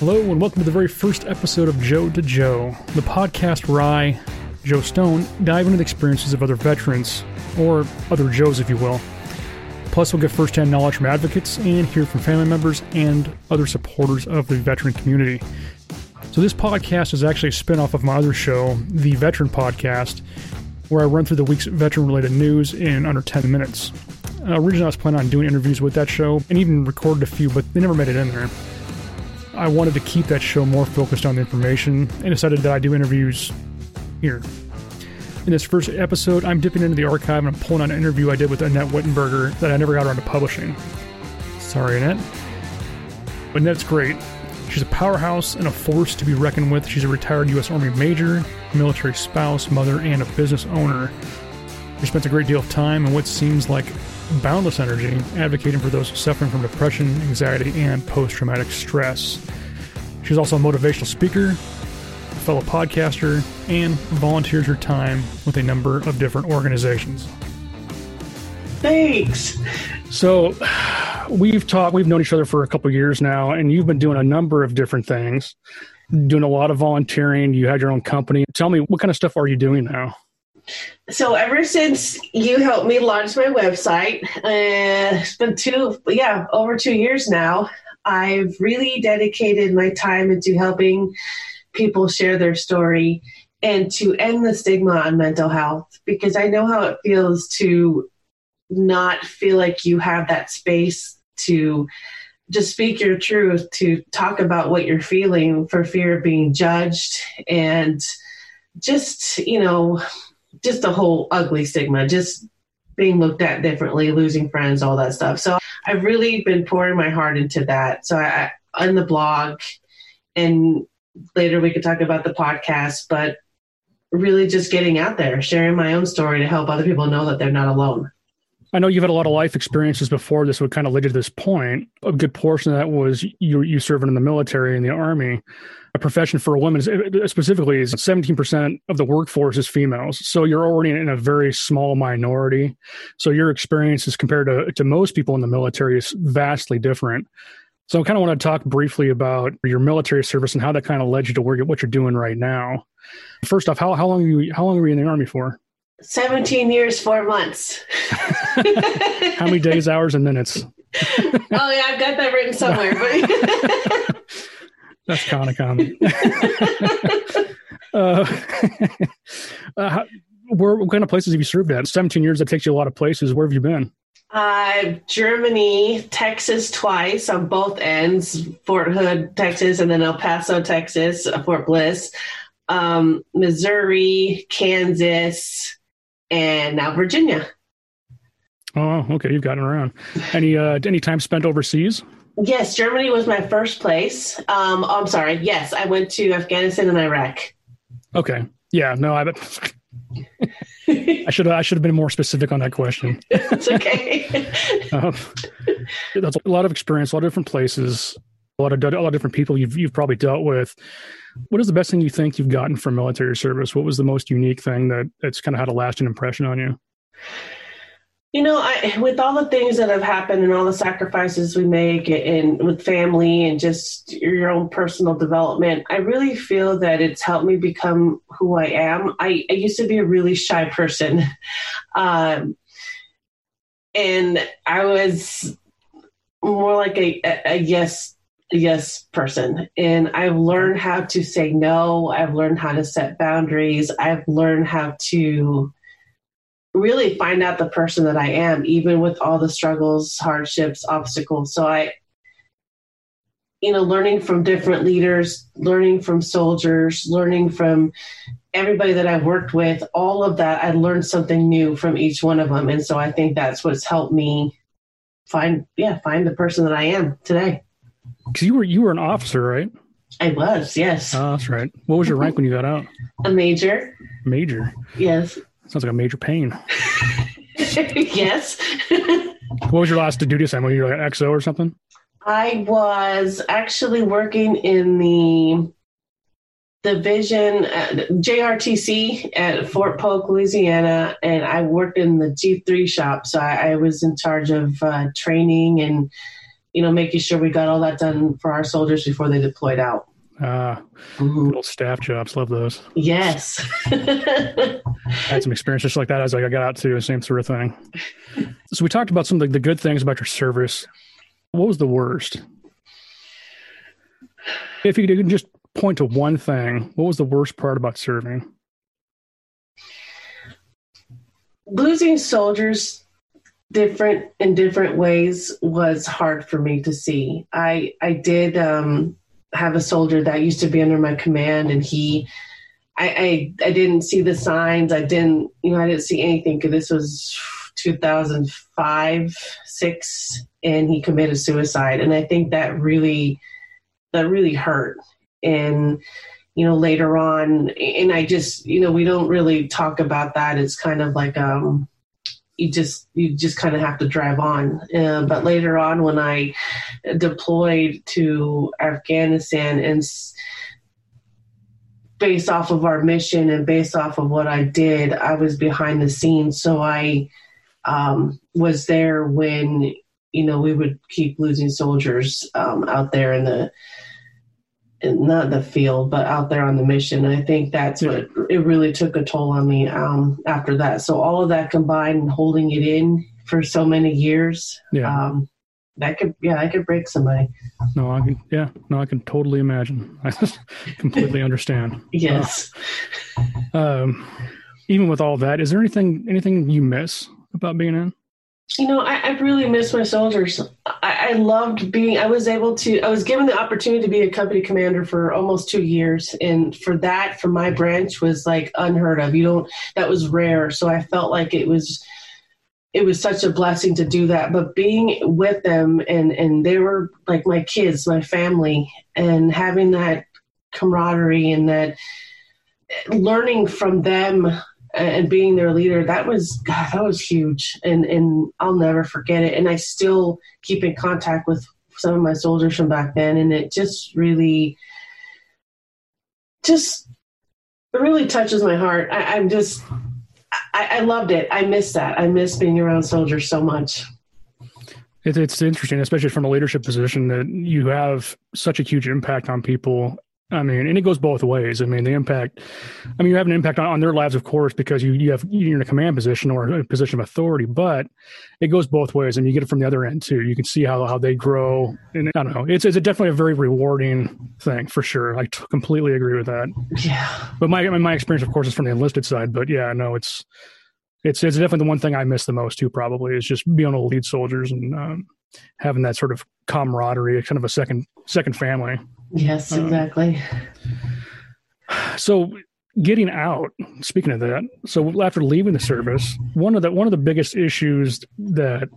Hello, and welcome to the very first episode of Joe to Joe, the podcast where I, Joe Stone, dive into the experiences of other veterans, or other Joes, if you will. Plus, we'll get firsthand knowledge from advocates and hear from family members and other supporters of the veteran community. So, this podcast is actually a spin off of my other show, The Veteran Podcast, where I run through the week's veteran related news in under 10 minutes. Uh, originally, I was planning on doing interviews with that show and even recorded a few, but they never made it in there. I wanted to keep that show more focused on the information and decided that I do interviews here. In this first episode, I'm dipping into the archive and I'm pulling on an interview I did with Annette Whittenberger that I never got around to publishing. Sorry, Annette. But Annette's great. She's a powerhouse and a force to be reckoned with. She's a retired U.S. Army major, military spouse, mother, and a business owner. She spends a great deal of time in what seems like boundless energy advocating for those suffering from depression, anxiety, and post traumatic stress. She's also a motivational speaker, a fellow podcaster, and volunteers her time with a number of different organizations. Thanks. So, we've talked, we've known each other for a couple years now, and you've been doing a number of different things, doing a lot of volunteering. You had your own company. Tell me, what kind of stuff are you doing now? So ever since you helped me launch my website, uh, it's been two, yeah, over two years now. I've really dedicated my time into helping people share their story and to end the stigma on mental health because I know how it feels to not feel like you have that space to just speak your truth, to talk about what you're feeling for fear of being judged and just, you know, just a whole ugly stigma, just being looked at differently, losing friends, all that stuff. So I've really been pouring my heart into that. So I on the blog, and later we could talk about the podcast, but really just getting out there, sharing my own story to help other people know that they're not alone. I know you've had a lot of life experiences before this would kind of lead you to this point. A good portion of that was you you serving in the military in the army a profession for a woman uh, specifically is 17% of the workforce is females. So you're already in a very small minority. So your experience is compared to, to most people in the military is vastly different. So I kind of want to talk briefly about your military service and how that kind of led you to where what you're doing right now. First off, how, how long you, how long were you in the army for? 17 years, four months. how many days, hours, and minutes? oh yeah, I've got that written somewhere. But that's kind of common. uh, uh, where, what kind of places have you served at? 17 years, that takes you a lot of places. Where have you been? Uh, Germany, Texas twice on both ends, Fort Hood, Texas, and then El Paso, Texas, uh, Fort Bliss, um, Missouri, Kansas, and now Virginia. Oh, okay. You've gotten around. Any uh, any time spent overseas? Yes, Germany was my first place. Um, oh, I'm sorry. Yes, I went to Afghanistan and Iraq. Okay. Yeah. No, I. I should I should have been more specific on that question. it's okay. um, that's a lot of experience, a lot of different places, a lot of a lot of different people you've you've probably dealt with. What is the best thing you think you've gotten from military service? What was the most unique thing that that's kind of had a lasting impression on you? You know, I, with all the things that have happened and all the sacrifices we make and with family and just your own personal development, I really feel that it's helped me become who I am. I, I used to be a really shy person. Um, and I was more like a, a, a yes yes person and i've learned how to say no i've learned how to set boundaries i've learned how to really find out the person that I am, even with all the struggles, hardships, obstacles. So I, you know, learning from different leaders, learning from soldiers, learning from everybody that I worked with, all of that, I learned something new from each one of them. And so I think that's what's helped me find, yeah, find the person that I am today. Because you were you were an officer, right? I was, yes. Oh, that's right. What was your rank when you got out? A major. Major. Yes. Sounds like a major pain. yes. what was your last duty assignment? Were you like an XO or something? I was actually working in the division uh, JRTC at Fort Polk, Louisiana, and I worked in the G3 shop. So I, I was in charge of uh, training and you know, making sure we got all that done for our soldiers before they deployed out. Ah, little staff jobs. Love those. Yes. I had some experience just like that as I got out to the Same sort of thing. So we talked about some of the, the good things about your service. What was the worst? If you could just point to one thing, what was the worst part about serving? Losing soldiers different in different ways was hard for me to see. I I did um, have a soldier that used to be under my command, and he, I I, I didn't see the signs. I didn't you know I didn't see anything because this was 2005 six, and he committed suicide, and I think that really that really hurt. And you know later on, and I just you know we don't really talk about that. It's kind of like um you just you just kind of have to drive on. Uh, but later on, when I deployed to Afghanistan and based off of our mission and based off of what I did, I was behind the scenes, so I um, was there when you know we would keep losing soldiers um, out there in the not the field, but out there on the mission. And I think that's what it really took a toll on me um, after that. So all of that combined and holding it in for so many years, Yeah. um, that could yeah, I could break somebody. No, I can. Yeah, no, I can totally imagine. I completely understand. Yes. Um, even with all that, is there anything anything you miss about being in? You know, I, I really miss my soldiers. I, I loved being. I was able to. I was given the opportunity to be a company commander for almost two years, and for that, for my branch, was like unheard of. You don't. That was rare. So I felt like it was. It was such a blessing to do that. But being with them, and and they were like my kids, my family, and having that camaraderie and that learning from them and being their leader that was god that was huge. And and i'll never forget it. And i still keep in contact with some of my soldiers from back then. And it just really just it really touches my heart. I, i'm just I, I loved it. I miss that. I miss being around soldiers so much. It, it's interesting, especially from a leadership position, that you have such a huge impact on people. I mean, and it goes both ways. I mean, the impact. I mean, you have an impact on, on their lives, of course, because you you have you're in a command position or a position of authority. But it goes both ways, and you get it from the other end too. You can see how how they grow, and I don't know. It's it's a definitely a very rewarding thing for sure. I t- completely agree with that. yeah But my my experience, of course, is from the enlisted side. But yeah, no, it's it's it's definitely the one thing I miss the most too. Probably is just being able to lead soldiers and um, having that sort of camaraderie, kind of a second second family. Yes Um, exactly So getting out. Speaking of that, so after leaving the service, one of the one of the biggest issues that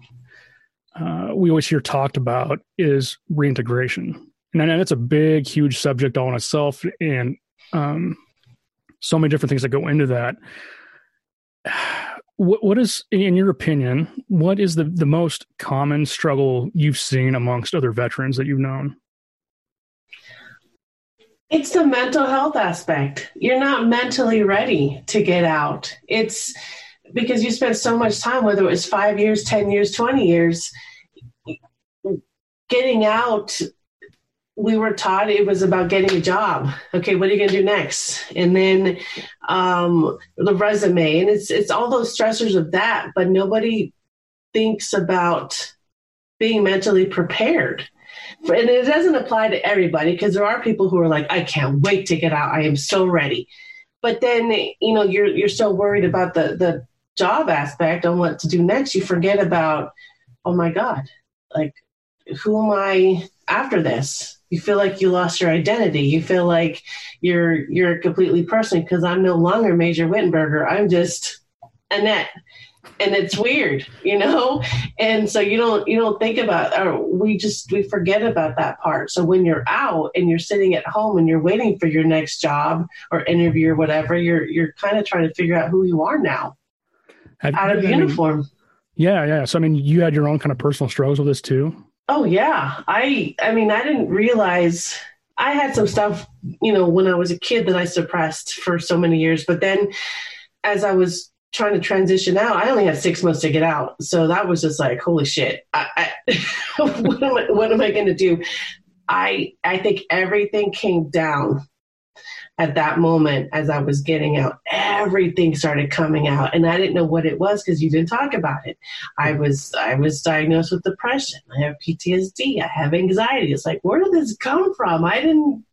uh, we always hear talked about is reintegration, and I know that's a big, huge subject all in itself, and um, so many different things that go into that. What, what is, in your opinion, what is the, the most common struggle you've seen amongst other veterans that you've known? It's the mental health aspect. You're not mentally ready to get out. It's because you spent so much time, whether it was five years, 10 years, 20 years, getting out. We were taught it was about getting a job. Okay, what are you going to do next? And then um, the resume, and it's it's all those stressors of that. But nobody thinks about being mentally prepared and it doesn't apply to everybody because there are people who are like i can't wait to get out. I am so ready. But then you know you're you're so worried about the the job aspect on what to do next you forget about oh my god like who am i after this? You feel like you lost your identity. You feel like you're you're a completely person because i'm no longer major Whittenberger. I'm just annette and it's weird you know? And so you don't you don't think about or we just we forget about that part. So when you're out and you're sitting at home and you're waiting for your next job or interview or whatever you're you're kind of trying to figure out who you are now. Have- out of I mean, uniform. Yeah, yeah. So I mean, you had your own kind of personal struggles with this too. oh yeah. I i mean i didn't realize i had some stuff you know when i was a kid that i suppressed for so many years but then as i was trying to transition out, I only had six months to get out. So that was just like, holy shit, I, I, what am I, I going to do? I, I think everything came down at that moment as I was getting out. Everything started coming out, and I didn't know what it was because you didn't talk about it. I was I was diagnosed with depression. I have PTSD. I have anxiety. It's like where did this come from? I didn't.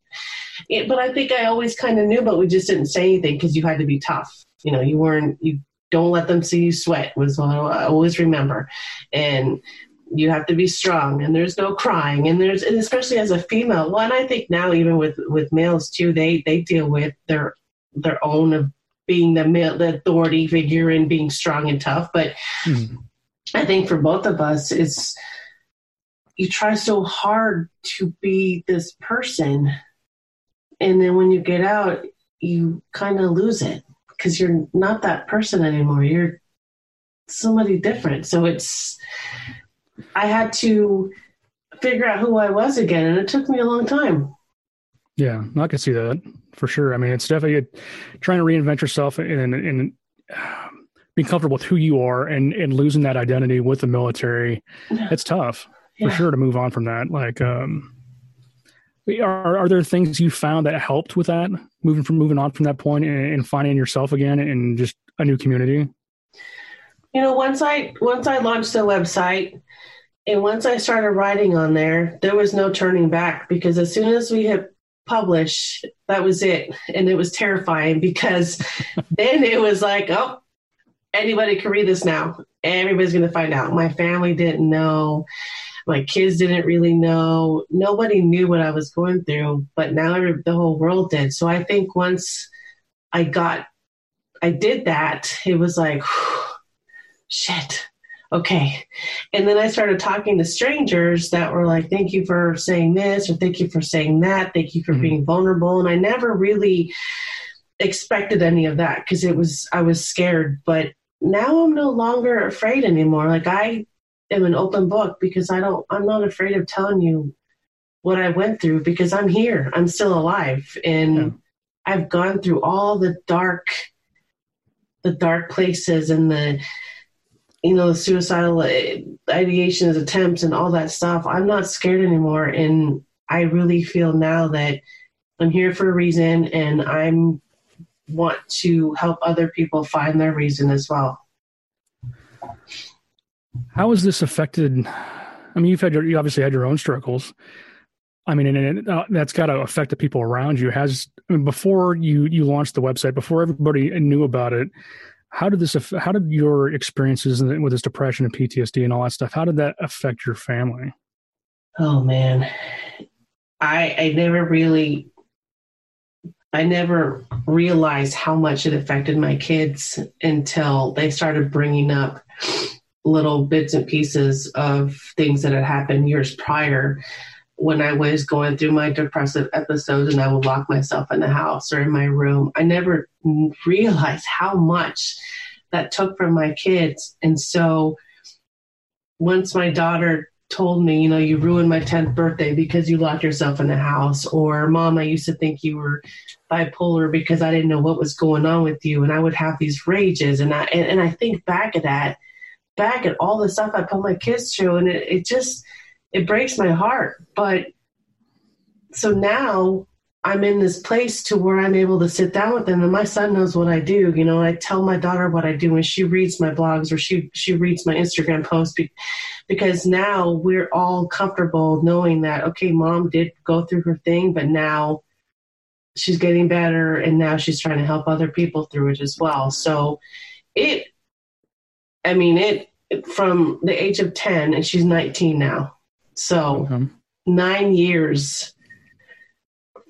It, but I think I always kind of knew, but we just didn't say anything because you had to be tough. You know, you weren't you don't let them see you sweat was what I always remember. And you have to be strong and there's no crying and there's and especially as a female well and i think now even with with males too they they deal with their their own of being the male the authority figure and being strong and tough but mm-hmm. i think for both of us it's you try so hard to be this person and then when you get out you kind of lose it because you're not that person anymore you're somebody different so it's I had to figure out who I was again, and it took me a long time. Yeah, I can see that for sure. I mean, it's definitely trying to reinvent yourself and and um, being comfortable with who you are, and and losing that identity with the military. It's tough for sure to move on from that. Like, um, are are there things you found that helped with that moving from moving on from that point and, and finding yourself again and just a new community? You know, once I once I launched the website and once I started writing on there, there was no turning back because as soon as we hit publish, that was it. And it was terrifying because then it was like, oh, anybody can read this now. Everybody's going to find out. My family didn't know. My kids didn't really know. Nobody knew what I was going through, but now the whole world did. So I think once I got, I did that, it was like, whew, shit okay. And then I started talking to strangers that were like, thank you for saying this, or thank you for saying that, thank you for mm-hmm. being vulnerable. And I never really expected any of that because it was, I was scared. But now I'm no longer afraid anymore. Like I am an open book because I don't, I'm not afraid of telling you what I went through because I'm here, I'm still alive. And yeah. I've gone through all the dark, the dark places and the, you know, the suicidal uh, ideations, attempts, and all that stuff, I'm not scared anymore. And I really feel now that I'm here for a reason and I'm want to help other people find their reason as well. How has this affected? I mean, you've had your, you obviously had your own struggles. I mean, and it, uh, that's got to affect the people around you. Has I mean, before you you launched the website, before everybody knew about it, how did this how did your experiences with this depression and ptsd and all that stuff how did that affect your family oh man i i never really i never realized how much it affected my kids until they started bringing up little bits and pieces of things that had happened years prior when I was going through my depressive episodes and I would lock myself in the house or in my room, I never realized how much that took from my kids. And so once my daughter told me, you know, you ruined my 10th birthday because you locked yourself in the house, or mom, I used to think you were bipolar because I didn't know what was going on with you. And I would have these rages. And I, and, and I think back at that, back at all the stuff I put my kids through, and it, it just, it breaks my heart. But so now I'm in this place to where I'm able to sit down with them and my son knows what I do. You know, I tell my daughter what I do and she reads my blogs or she, she reads my Instagram posts be, because now we're all comfortable knowing that, okay, mom did go through her thing, but now she's getting better and now she's trying to help other people through it as well. So it, I mean, it, from the age of 10 and she's 19 now so okay. nine years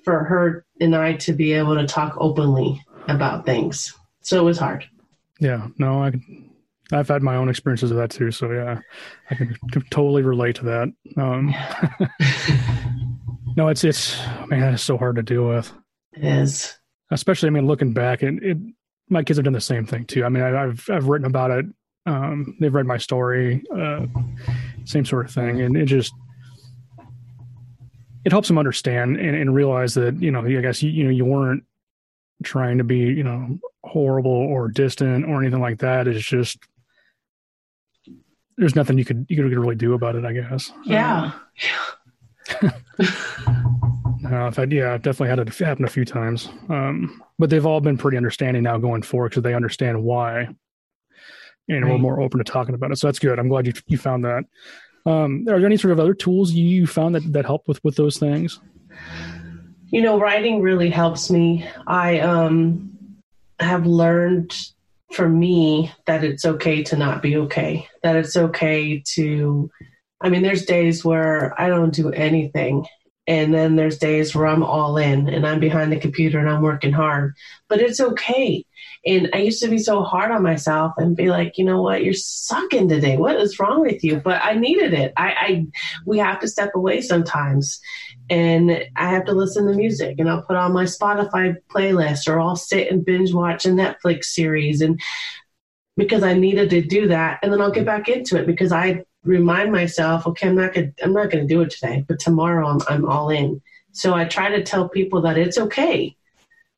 for her and I to be able to talk openly about things. So it was hard. Yeah, no, I I've had my own experiences of that too. So yeah, I can, can totally relate to that. Um, no, it's it's man, it's so hard to deal with. It is, especially I mean, looking back, and it, my kids have done the same thing too. I mean, I, have I've written about it. Um, they've read my story. Uh, same sort of thing. And it just, it helps them understand and, and realize that, you know, I guess, you, you know, you weren't trying to be, you know, horrible or distant or anything like that. It's just there's nothing you could you could really do about it, I guess. Yeah. Um, no, I've had, yeah, I've definitely had it happen a few times. Um, but they've all been pretty understanding now going forward because they understand why, and right. we're more open to talking about it. So that's good. I'm glad you you found that. Um, are there any sort of other tools you found that that help with with those things? You know, writing really helps me. I um have learned for me that it's okay to not be okay. That it's okay to I mean, there's days where I don't do anything and then there's days where I'm all in and I'm behind the computer and I'm working hard, but it's okay. And I used to be so hard on myself and be like, you know what, you're sucking today. What is wrong with you? But I needed it. I, I we have to step away sometimes, and I have to listen to music, and I'll put on my Spotify playlist, or I'll sit and binge watch a Netflix series, and because I needed to do that, and then I'll get back into it because I remind myself, okay, I'm not gonna I'm not gonna do it today, but tomorrow I'm I'm all in. So I try to tell people that it's okay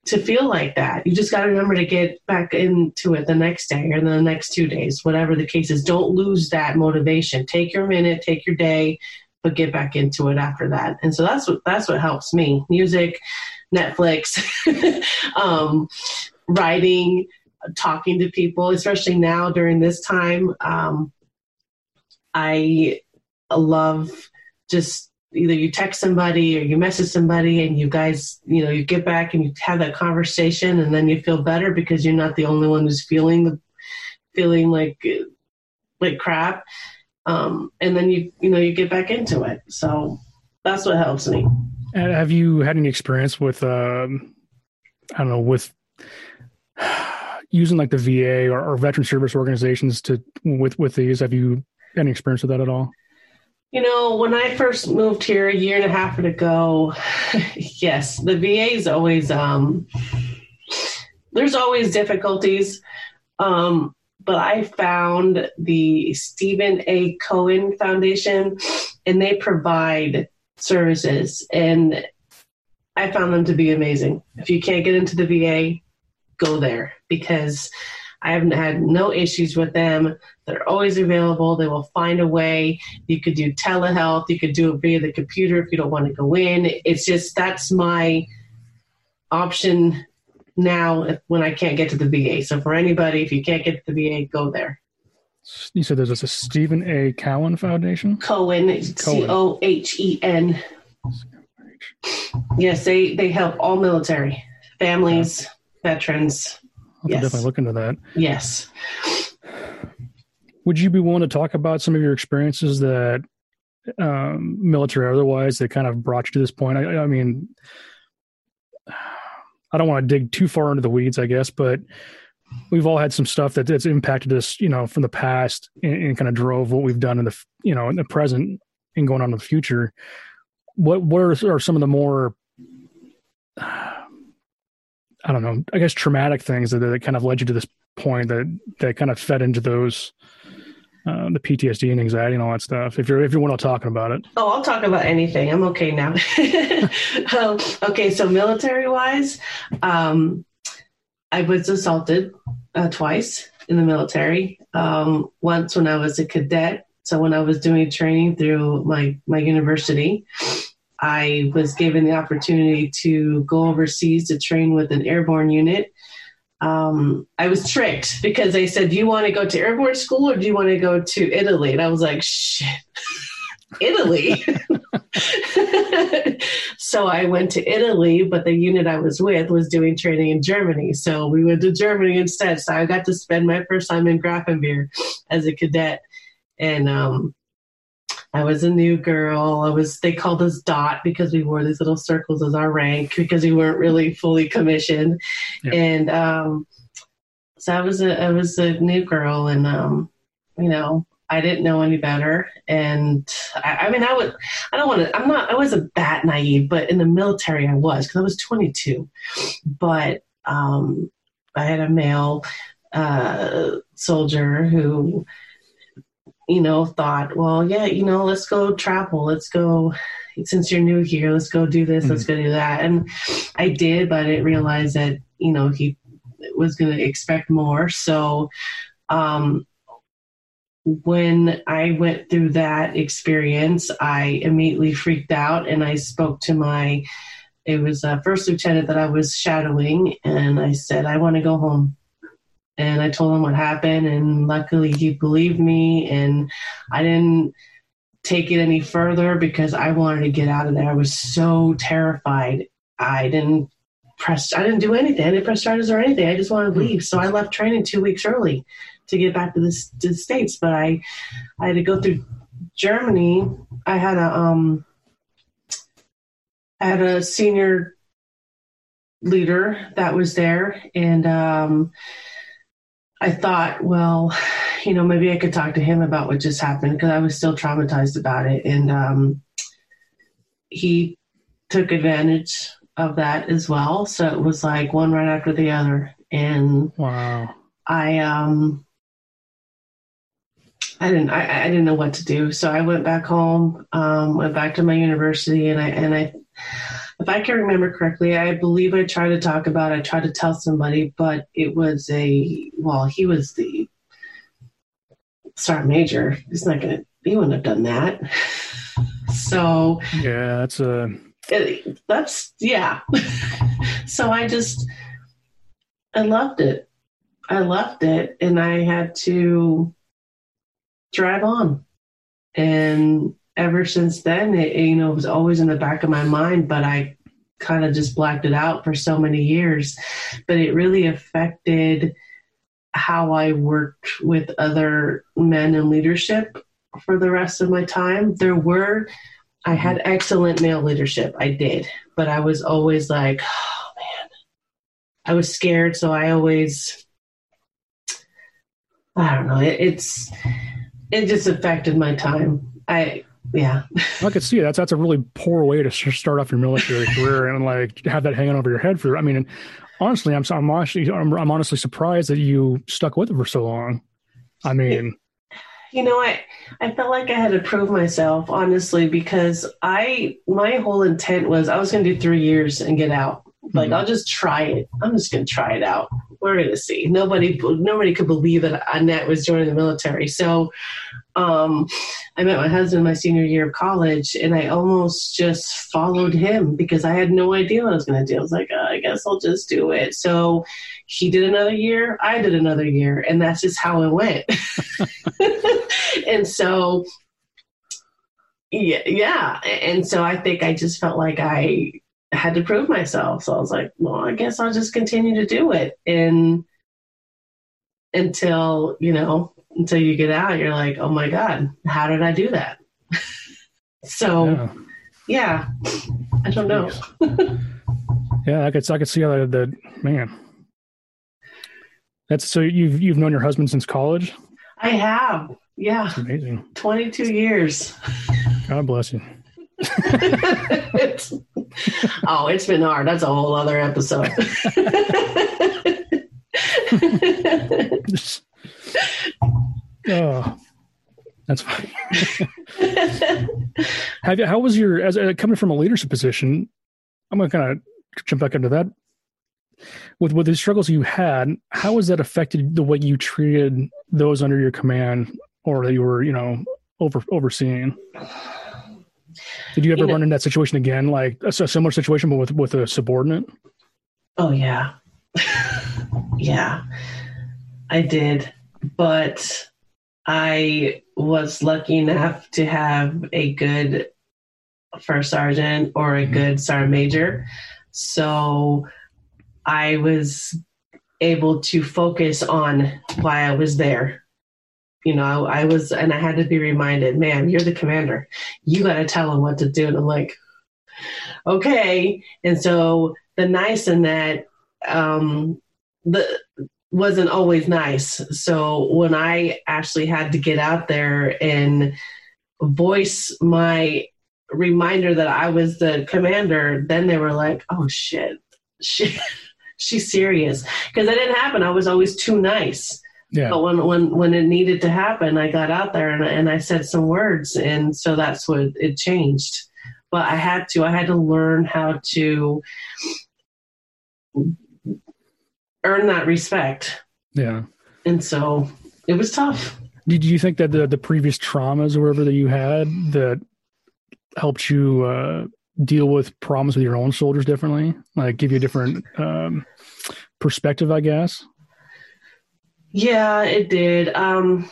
to feel like that. You just got to remember to get back into it the next day or the next two days, whatever the case is. Don't lose that motivation. Take your minute, take your day, but get back into it after that. And so that's what that's what helps me. Music, Netflix, um, writing, talking to people, especially now during this time. Um, I love just either you text somebody or you message somebody and you guys, you know, you get back and you have that conversation and then you feel better because you're not the only one who's feeling the feeling like like crap. Um, and then you you know you get back into it. So that's what helps me. And have you had any experience with um, I don't know with using like the VA or, or veteran service organizations to with with these? Have you any experience with that at all? You know, when I first moved here a year and a half ago, yes, the VA is always um, there's always difficulties. Um, but I found the Steven A. Cohen Foundation, and they provide services, and I found them to be amazing. If you can't get into the VA, go there because I haven't had no issues with them. They're always available. They will find a way. You could do telehealth. You could do it via the computer if you don't want to go in. It's just that's my option now when I can't get to the VA. So for anybody, if you can't get to the VA, go there. You said there's a Steven A. Cohen Foundation. Cohen, C O H E N. Yes, they they help all military families, veterans, I'll yes. definitely look into that. Yes. Would you be willing to talk about some of your experiences that um, military otherwise that kind of brought you to this point? I, I mean, I don't want to dig too far into the weeds, I guess, but we've all had some stuff that, that's impacted us, you know, from the past and, and, kind of drove what we've done in the, you know, in the present and going on in the future. What what are, are some of the more I don't know, I guess traumatic things that, that kind of led you to this point that that kind of fed into those uh, the PTSD and anxiety and all that stuff. If you're if you want to talking about it. Oh, I'll talk about anything. I'm okay now. um, okay, so military wise, um, I was assaulted uh, twice in the military. Um, once when I was a cadet, so when I was doing training through my my university, I was given the opportunity to go overseas to train with an airborne unit. Um, I was tricked because they said, Do you want to go to airborne school or do you want to go to Italy? And I was like, Shit, Italy. so I went to Italy, but the unit I was with was doing training in Germany. So we went to Germany instead. So I got to spend my first time in Grafenwoehr as a cadet. And um, I was a new girl. I was they called us dot because we wore these little circles as our rank because we weren't really fully commissioned. Yep. And um, so I was a I was a new girl and um, you know, I didn't know any better. And I, I mean I would I don't want to I'm not I wasn't that naive, but in the military I was because I was 22. But um, I had a male uh, soldier who you know, thought, well, yeah, you know, let's go travel. Let's go, since you're new here, let's go do this, mm-hmm. let's go do that. And I did, but I didn't realize that, you know, he was going to expect more. So, um, when I went through that experience, I immediately freaked out and I spoke to my, it was a first lieutenant that I was shadowing, and I said, I want to go home. And I told him what happened, and luckily he believed me, and I didn't take it any further because I wanted to get out of there. I was so terrified. I didn't press, I didn't do anything. I didn't press charges or anything. I just wanted to leave. So I left training two weeks early to get back to the, to the States. But I, I had to go through Germany. I had a, um, I had a senior leader that was there and, um, I thought, well, you know, maybe I could talk to him about what just happened because I was still traumatized about it. And um, he took advantage of that as well. So it was like one right after the other. And wow, I um, I didn't I, I didn't know what to do. So I went back home, um, went back to my university, and I and I if I can remember correctly, I believe I tried to talk about, I tried to tell somebody, but it was a, well, he was the sergeant major. He's not going to, he wouldn't have done that. So, yeah, that's a, it, that's, yeah. so I just, I loved it. I loved it. And I had to drive on. And ever since then, it, you know, it was always in the back of my mind, but I kind of just blacked it out for so many years. But it really affected how I worked with other men in leadership for the rest of my time. There were, I had excellent male leadership, I did, but I was always like, oh man, I was scared. So I always, I don't know, it, it's, it just affected my time. I, yeah. I could see that's that's a really poor way to start off your military career and like have that hanging over your head for. I mean, honestly, I'm I'm honestly I'm, I'm honestly surprised that you stuck with it for so long. I mean, you know, I I felt like I had to prove myself honestly because I my whole intent was I was going to do three years and get out. Like mm-hmm. I'll just try it. I'm just going to try it out. We're going to see. Nobody nobody could believe that Annette was joining the military. So um, I met my husband my senior year of college, and I almost just followed him because I had no idea what I was going to do. I was like, oh, I guess I'll just do it. So he did another year, I did another year, and that's just how it went. and so, yeah, yeah, and so I think I just felt like I had to prove myself. So I was like, well, I guess I'll just continue to do it, and until you know until you get out, you're like, oh my God, how did I do that? so, yeah. yeah. I don't know. yeah, I could, I could see how that, that, man. That's so you've, you've known your husband since college? I have. Yeah. That's amazing. 22 years. God bless you. It's, oh, it's been hard. That's a whole other episode. Oh, that's fine. Have you, how was your as uh, coming from a leadership position? I'm to kind of jump back into that. With with the struggles you had, how has that affected the way you treated those under your command or that you were, you know, over overseeing? Did you ever you know, run in that situation again, like a, a similar situation, but with with a subordinate? Oh yeah, yeah, I did, but I was lucky enough to have a good first sergeant or a mm-hmm. good sergeant major. So I was able to focus on why I was there. You know, I, was, and I had to be reminded, man, you're the commander. You got to tell them what to do. And I'm like, okay. And so the nice in that, um, the wasn't always nice. So when I actually had to get out there and voice my reminder that I was the commander, then they were like, "Oh shit, she she's serious." Because that didn't happen. I was always too nice. Yeah. But when, when, when it needed to happen, I got out there and, and I said some words. And so that's what it changed. But I had to, I had to learn how to earn that respect. Yeah. And so it was tough. Did you think that the, the previous traumas or whatever that you had that helped you uh, deal with problems with your own soldiers differently? Like give you a different um, perspective, I guess? Yeah, it did. Um,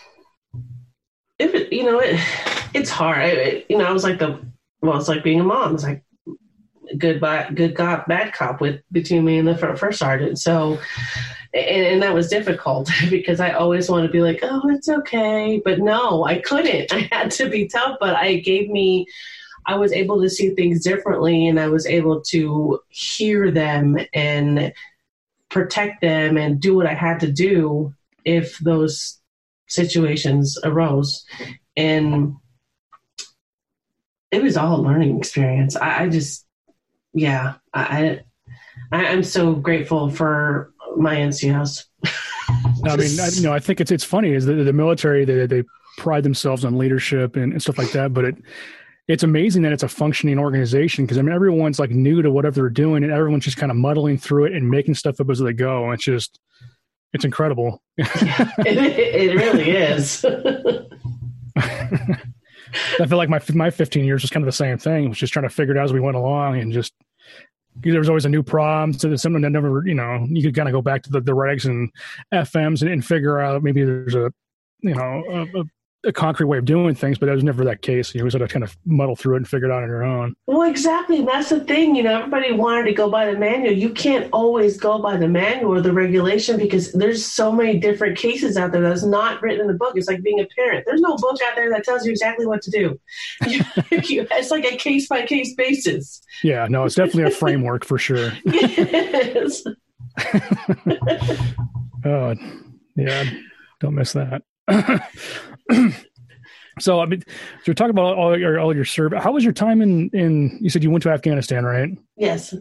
it, you know, it, it's hard. It, you know, I was like the, well, it's like being a mom. It's like good, good cop, bad cop with between me and the first sergeant. So, and, and, that was difficult because I always want to be like, oh, it's okay. But no, I couldn't. I had to be tough, but I gave me, I was able to see things differently and I was able to hear them and protect them and do what I had to do if those situations arose. And it was all a learning experience. I, I just, yeah, I, I, I'm so grateful for my NCOs. I mean, I, you know, I think it's it's funny is the, the military they they pride themselves on leadership and, and stuff like that, but it it's amazing that it's a functioning organization because I mean everyone's like new to whatever they're doing and everyone's just kind of muddling through it and making stuff up as they go. And it's just it's incredible. it, it really is. I feel like my my 15 years was kind of the same thing. It was just trying to figure it out as we went along and just there was always a new problem. So there's something that never, you know, you could kind of go back to the, the regs and FMs and, and figure out maybe there's a, you know, a, a a concrete way of doing things, but that was never that case. You always had to kind of muddle through it and figure it out on your own. Well, exactly. That's the thing. You know, everybody wanted to go by the manual. You can't always go by the manual or the regulation because there's so many different cases out there that's not written in the book. It's like being a parent. There's no book out there that tells you exactly what to do. it's like a case by case basis. Yeah, no, it's definitely a framework for sure. yes. oh, yeah. Don't miss that. so I mean, so you're talking about all your all your service. How was your time in in? You said you went to Afghanistan, right? Yes.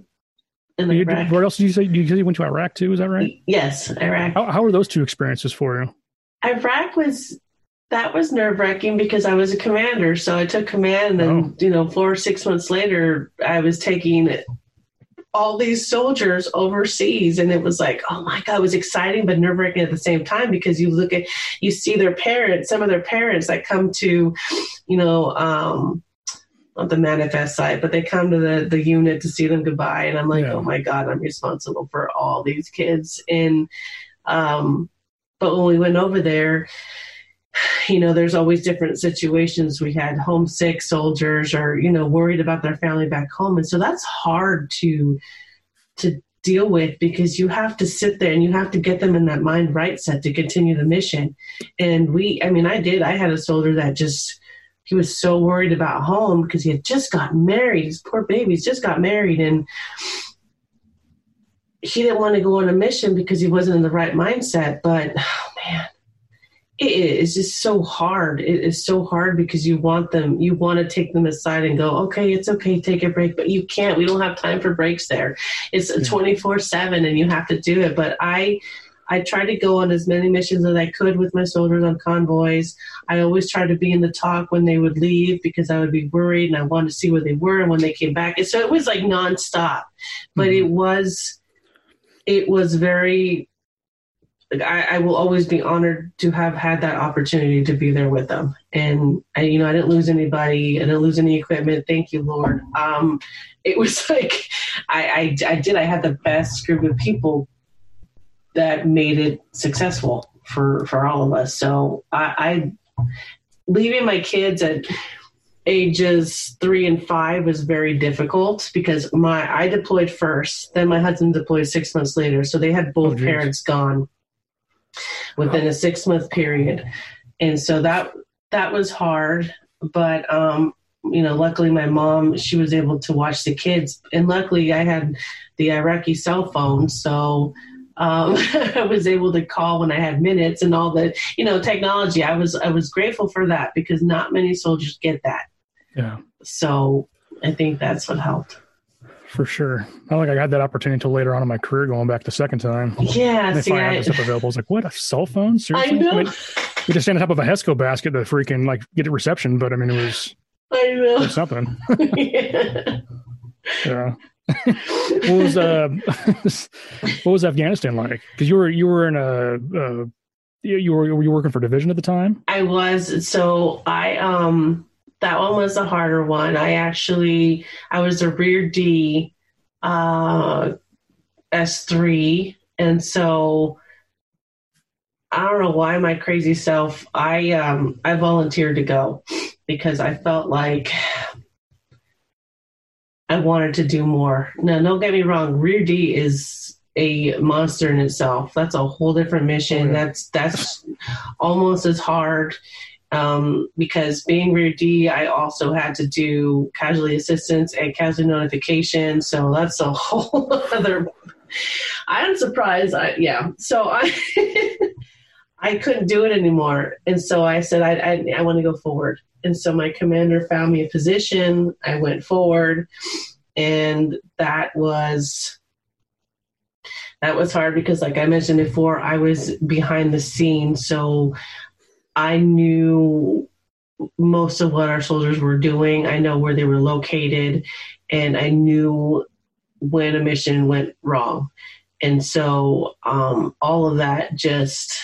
You, where else did you say? You you went to Iraq too. Is that right? Yes, Iraq. How, how were those two experiences for you? Iraq was that was nerve wracking because I was a commander, so I took command, and oh. you know, four or six months later, I was taking all these soldiers overseas. And it was like oh my god it was exciting but nerve-wracking at the same time because you look at you see their parents some of their parents that come to you know um not the manifest site but they come to the the unit to see them goodbye. And i'm like yeah. oh my god i'm responsible for all these kids. And um but when we went over there you know, there's always different situations. We had homesick soldiers or, you know, worried about their family back home. And so that's hard to, to deal with because you have to sit there and you have to get them in that mind right set to continue the mission. And we, I mean, I did, I had a soldier that just, he was so worried about home because he had just got married. His poor babies just got married and he didn't want to go on a mission because he wasn't in the right mindset. But it is just so hard. It is so hard because you want them, you want to take them aside and go, okay, it's okay, take a break, but you can't. We don't have time for breaks there. It's twenty four seven, and you have to do it. But I, I tried to go on as many missions as I could with my soldiers on convoys. I always tried to be in the TOC when they would leave because I would be worried and I wanted to see where they were and when they came back. And so it was like nonstop, but mm-hmm. it was, it was very like I, I, will always be honored to have had that opportunity to be there with them. And I, you know, I didn't lose anybody. I didn't lose any equipment. Thank you, Lord. Um, it was like I, I, I did. I had the best group of people that made it successful for for all of us. So I, I leaving my kids at ages three and five was very difficult because my I deployed first, then my husband deployed six months later. So they had both oh, parents gone within a six month period. And so that that was hard. But um, you know, luckily my mom she was able to watch the kids, and luckily I had the Iraqi cell phone, so um, I was able to call when I had minutes and all the you know technology. I was I was grateful for that because not many soldiers get that. Yeah. So I think that's what helped. For sure. I don't think I had that opportunity until later on in my career, going back the second time. Yeah, And they see, finally had I, this stuff available. I was like, what? A cell phone? I Seriously? know, mean, we just stand on top of a Hesco basket to freaking like get a reception, but I mean, it was, I know. was something. Yeah. Yeah. what was uh, what was Afghanistan like? Because you were you were in a uh, you you were were you working for division at the time? I was so I um that one was a harder one. I actually I was a rear D uh S three and so I don't know why my crazy self I um I volunteered to go because I felt like I wanted to do more. Now don't get me wrong, rear D is a monster in itself. That's a whole different mission. That's that's almost as hard um, because being rear D, I also had to do casualty assistance and casualty notification. So that's a whole other. I'm surprised. I, yeah. So I I couldn't do it anymore, and so I said I I, I want to go forward. And so my commander found me a position. I went forward, and that was that was hard because like i mentioned before i was behind the scenes so i knew most of what our soldiers were doing. I know where they were located and i knew when a mission went wrong. And so um, all of that just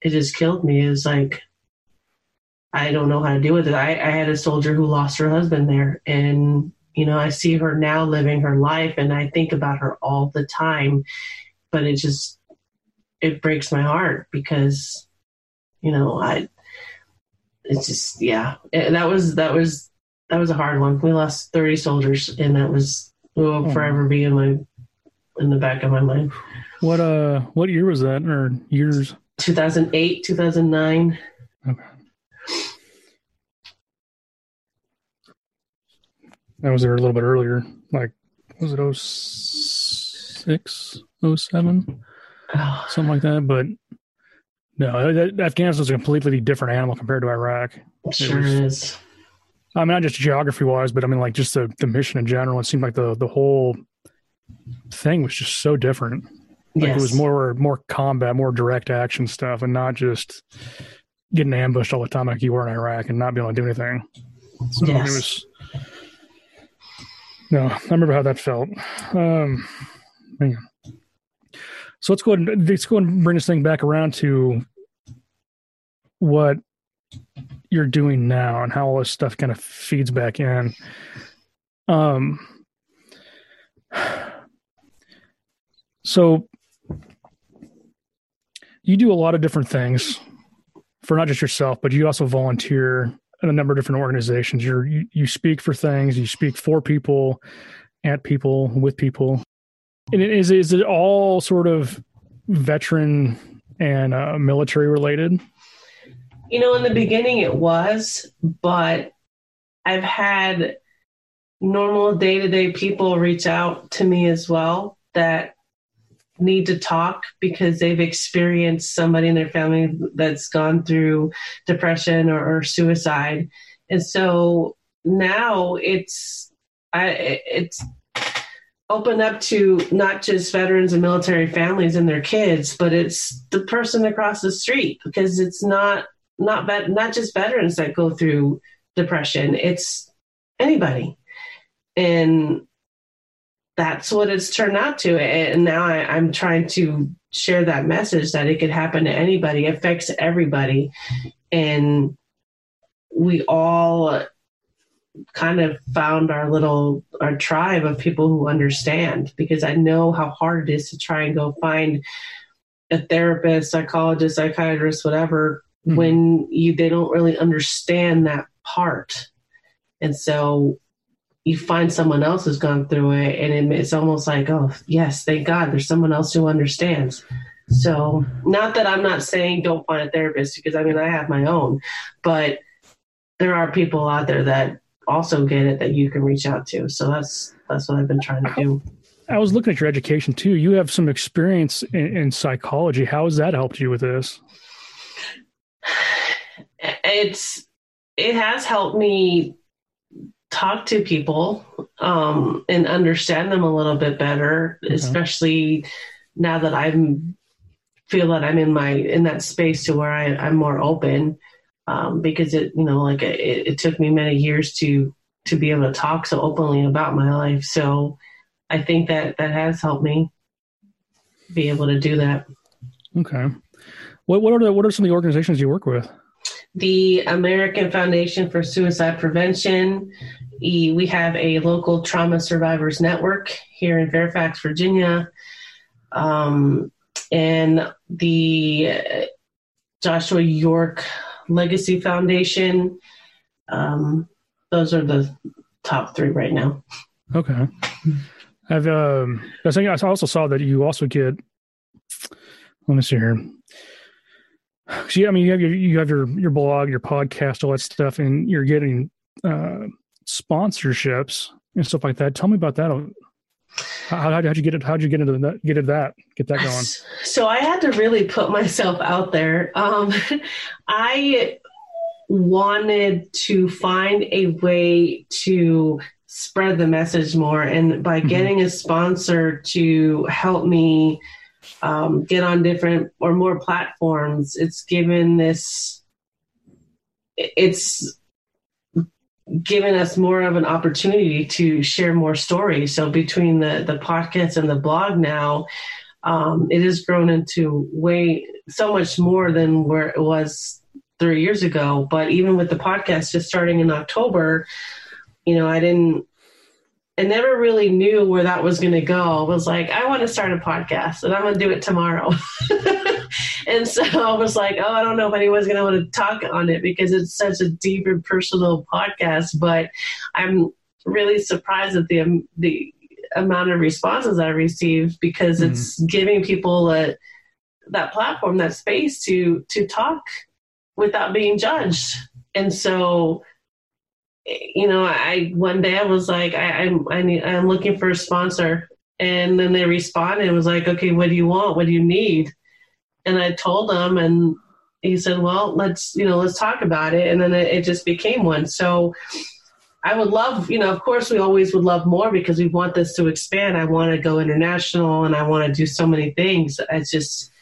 it just killed me. It was like i don't know how to deal with it. I, I had a soldier who lost her husband there and you know i see her now living her life and i think about her all the time but it just it breaks my heart because you know i it's just yeah It- that was that was that was a hard one we lost 30 soldiers and that was will Oh. forever be in my in the back of my mind What uh what year was that or years? 2008 2009 Okay. I was there a little bit earlier. Like was it 06, 07? oh, something like that. But no, that- Afghanistan was a completely different animal compared to Iraq. it sure was- is I mean, not just geography wise, but I mean, like just the, the mission in general. It seemed like the the whole thing was just so different. Like yes it was more more combat, more direct action stuff, and not just getting ambushed all the time like you were in Iraq and not being able to do anything. So Yes. it was. No, I remember how that felt. Um, man. So let's go ahead and let's go ahead and bring this thing back around to what you're doing now and how all this stuff kind of feeds back in. Um, so you do a lot of different things for not just yourself, but you also volunteer in a number of different organizations. You're, you you speak for things, you speak for people, at people, with people. And is is it all sort of veteran and uh, military related? You know, in the beginning it was, but I've had normal day to day people reach out to me as well that need to talk because they've experienced somebody in their family that's gone through depression or, or suicide. And so now it's, I, it's, open up to not just veterans and military families and their kids, but it's the person across the street because it's not not vet, not just veterans that go through depression. It's anybody, and that's what it's turned out to. And now I, I'm trying to share that message that it could happen to anybody, affects everybody, and we all kind of found our little our tribe of people who understand because I know how hard it is to try and go find a therapist, psychologist, psychiatrist, whatever, Mhm. when you they don't really understand that part. And so you find someone else who's gone through it and it, it's almost like, oh yes, thank God there's someone else who understands. So not that I'm not saying don't find a therapist because I mean I have my own, but there are people out there that also get it that you can reach out to. So that's that's what I've been trying to do. I was looking at your education too. You have some experience in, in psychology. How has that helped you with this? It's it has helped me talk to people um, and understand them a little bit better, okay. especially now that I'm feel that I'm in my in that space to where I, I'm more open. Um, because it, you know, like it, it took me many years to to be able to talk so openly about my life. So I think that that has helped me be able to do that. Okay. What what are the what are some of the organizations you work with? The American Foundation for Suicide Prevention. We have a local trauma survivors network here in Fairfax, Virginia. Um, and the Joshua York Legacy Foundation. Um, those are the top three right now. Okay. I've um, I also saw that you also get. Let me see here. So yeah, I mean, you have your you have your your blog, your podcast, all that stuff, and you're getting uh, sponsorships and stuff like that. Tell me about that. How, how did you get it? How'd you get into that? Get into that? Get that going? So I had to really put myself out there. Um, I wanted to find a way to spread the message more, and by mm-hmm. getting a sponsor to help me um, get on different or more platforms, it's given this. It's given us more of an opportunity to share more stories. So between the the podcast and the blog now, um, it has grown into way so much more than where it was three years ago. But even with the podcast just starting in October, you know, I didn't I never really knew where that was going to go. I was like, I want to start a podcast and I'm going to do it tomorrow. and so I was like, oh, I don't know if anyone's going to want to talk on it because it's such a deep and personal podcast. But I'm really surprised at the the amount of responses I received because mm-hmm. it's giving people a, that platform, that space to to talk without being judged. And so you know, I one day I was like, I, I'm I need I'm looking for a sponsor, and then they responded and was like, okay, what do you want? What do you need? And I told them, and he said, well, let's you know, let's talk about it, and then it, it just became one. So. I would love, you know, of course, we always would love more because we want this to expand. I want to go international and I want to do so many things. It's just,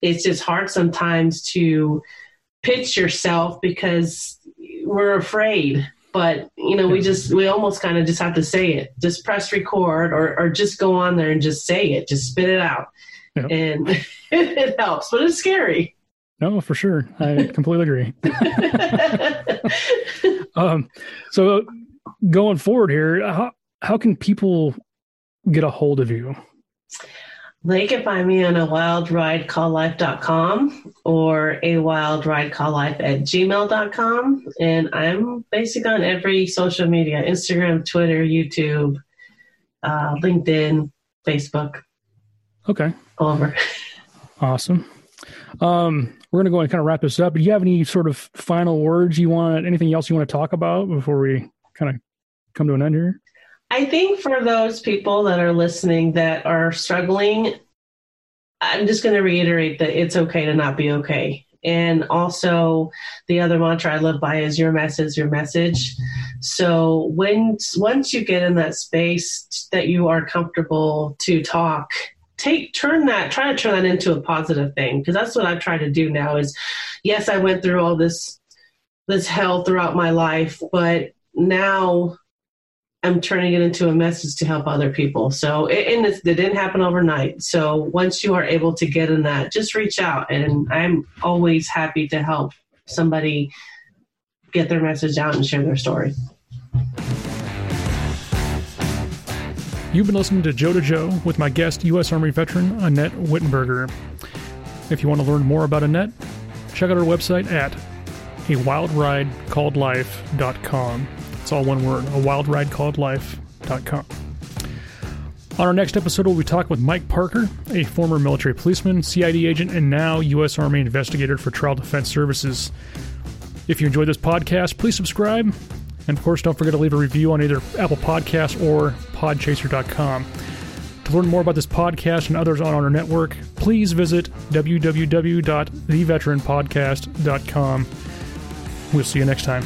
it's just hard sometimes to pitch yourself because we're afraid but you know we just we almost kind of just have to say it. Just press record or, or just go on there and just say it. Just spit it out. Yep. and it helps but it's scary. No for sure. I completely agree. Um, so going forward here how, how can people get a hold of you they can find me on a wildridecalledlife.com or a wildridecalledlife at gmail.com. And I'm basic on every social media Instagram, Twitter, YouTube, uh, LinkedIn, Facebook. Okay. All over. Awesome. Um, we're going to go and kind of wrap this up. Do you have any sort of final words you want, anything else you want to talk about before we kind of come to an end here? I think for those people that are listening that are struggling, I'm just going to reiterate that it's okay to not be okay. And also, the other mantra I live by is your message, your message. So when once you get in that space that you are comfortable to talk, take turn that try to turn that into a positive thing because that's what I've tried to do now. Is yes, I went through all this this hell throughout my life, but now I'm turning it into a message to help other people. So, and it, it didn't happen overnight. So, once you are able to get in that, just reach out. And I'm always happy to help somebody get their message out and share their story. You've been listening to Joe to Joe with my guest, U.S. Army veteran Annette Whittenberger. If you want to learn more about Annette, check out our website at a wildridecalledlife.com. It's all one word, a wild ride called life.com. On our next episode, we'll be talking with Mike Parker, a former military policeman, CID agent, and now U.S. Army investigator for Trial Defense Services. If you enjoyed this podcast, please subscribe. And of course, don't forget to leave a review on either Apple Podcasts or podchaser.com. To learn more about this podcast and others on our network, please visit www.theveteranpodcast.com. We'll see you next time.